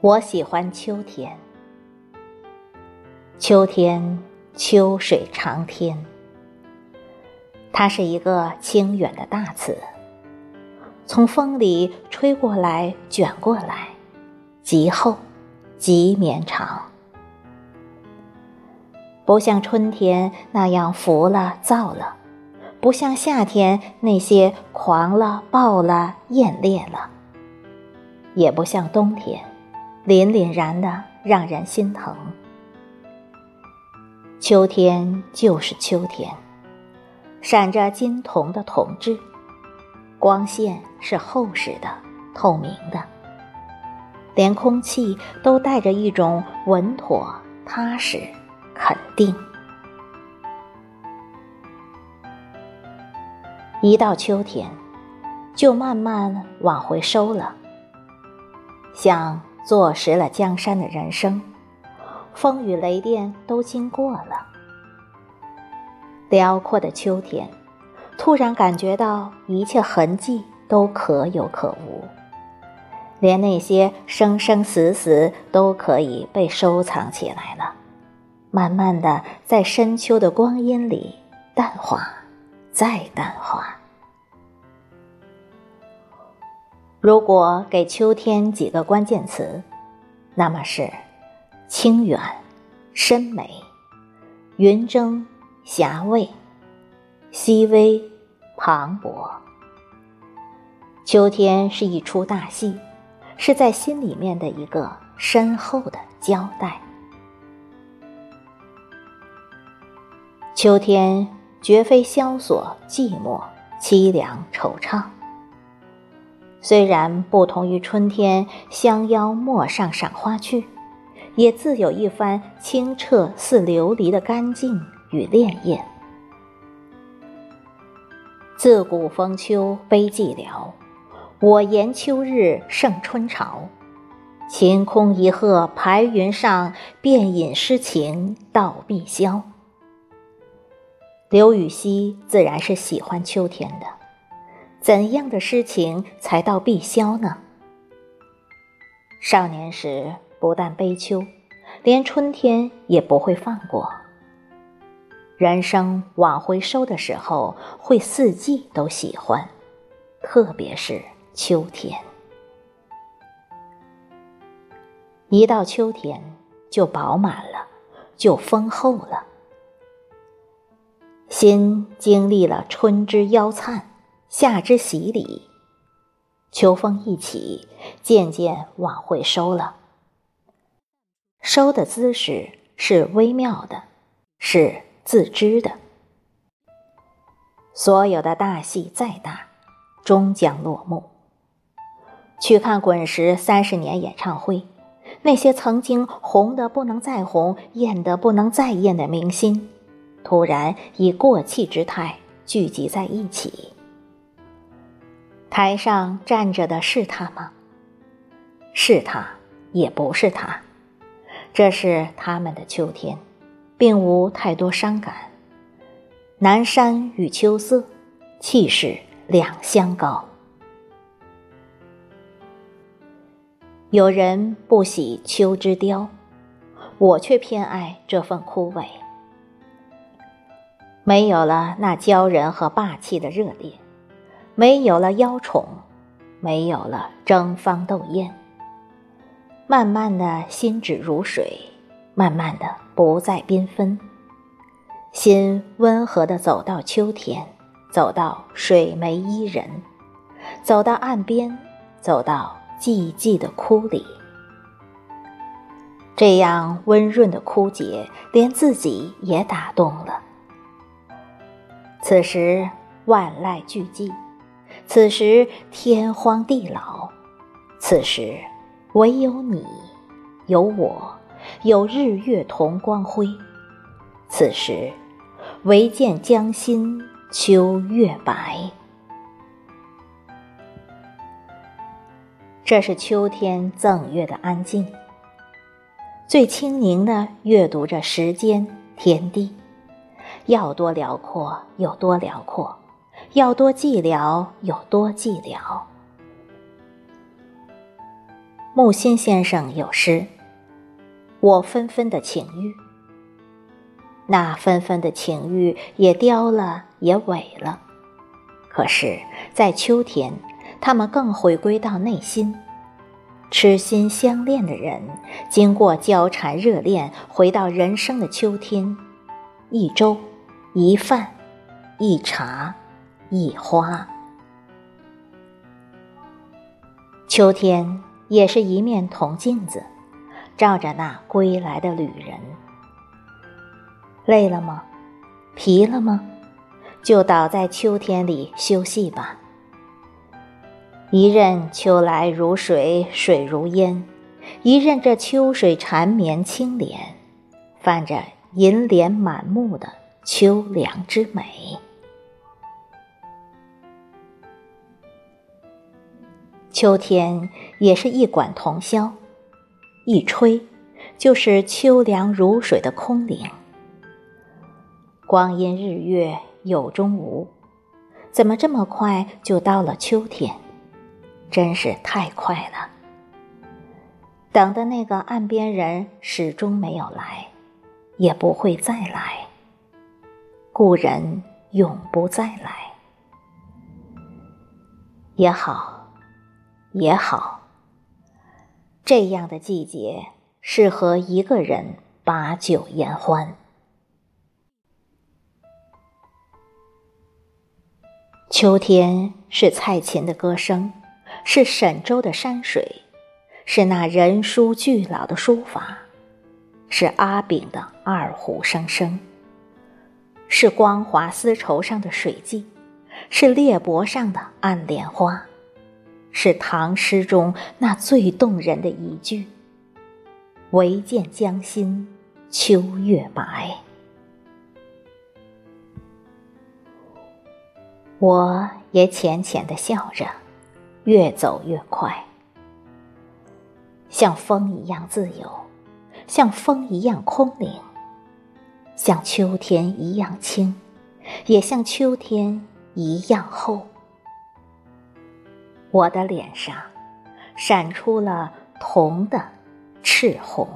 我喜欢秋天，秋天秋水长天，它是一个清远的大词，从风里吹过来，卷过来，极厚，极绵长，不像春天那样浮了躁了，不像夏天那些狂了暴了艳烈了，也不像冬天。凛凛然的，让人心疼。秋天就是秋天，闪着金铜的铜质，光线是厚实的、透明的，连空气都带着一种稳妥、踏实、肯定。一到秋天，就慢慢往回收了，像。坐实了江山的人生，风雨雷电都经过了。辽阔的秋天，突然感觉到一切痕迹都可有可无，连那些生生死死都可以被收藏起来了，慢慢的在深秋的光阴里淡化，再淡化。如果给秋天几个关键词，那么是清远、深美、云蒸、霞蔚、熹微、磅礴。秋天是一出大戏，是在心里面的一个深厚的交代。秋天绝非萧索、寂寞、凄凉、惆怅。虽然不同于春天香腰陌上赏花去，也自有一番清澈似琉璃的干净与潋滟。自古逢秋悲寂寥，我言秋日胜春潮。晴空一鹤排云上，便引诗情到碧霄。刘禹锡自然是喜欢秋天的。怎样的诗情才到碧霄呢？少年时不但悲秋，连春天也不会放过。人生往回收的时候，会四季都喜欢，特别是秋天。一到秋天，就饱满了，就丰厚了。心经历了春之腰灿。夏之洗礼，秋风一起，渐渐往回收了。收的姿势是微妙的，是自知的。所有的大戏再大，终将落幕。去看滚石三十年演唱会，那些曾经红得不能再红、艳得不能再艳的明星，突然以过气之态聚集在一起。台上站着的是他吗？是他，也不是他。这是他们的秋天，并无太多伤感。南山与秋色，气势两相高。有人不喜秋之凋，我却偏爱这份枯萎。没有了那骄人和霸气的热烈。没有了邀宠，没有了争芳斗艳，慢慢的心止如水，慢慢的不再缤纷，心温和的走到秋天，走到水眉伊人，走到岸边，走到寂寂的枯里，这样温润的枯竭，连自己也打动了。此时万籁俱寂。此时天荒地老，此时唯有你，有我，有日月同光辉。此时唯见江心秋月白。这是秋天赠月的安静，最清宁的阅读着时间天地，要多辽阔有多辽阔。要多寂寥有多寂寥，木心先生有诗：“我纷纷的情欲，那纷纷的情欲也凋了，也萎了。可是，在秋天，他们更回归到内心。痴心相恋的人，经过交缠热恋，回到人生的秋天。一粥，一饭，一茶，一花。秋天。”也是一面铜镜子，照着那归来的旅人。累了吗？疲了吗？就倒在秋天里休息吧。一任秋来如水，水如烟；一任这秋水缠绵清莲，泛着银莲满目的秋凉之美。秋天也是一管铜箫，一吹就是秋凉如水的空灵。光阴日月有终无，怎么这么快就到了秋天？真是太快了！等的那个岸边人始终没有来，也不会再来。故人永不再来，也好。也好，这样的季节适合一个人把酒言欢。秋天是蔡琴的歌声，是沈周的山水，是那人书俱老的书法，是阿炳的二胡声声，是光滑丝绸上的水迹，是裂帛上的暗莲花。是唐诗中那最动人的一句：“唯见江心秋月白。”我也浅浅的笑着，越走越快，像风一样自由，像风一样空灵，像秋天一样轻，也像秋天一样厚。我的脸上，闪出了铜的赤红。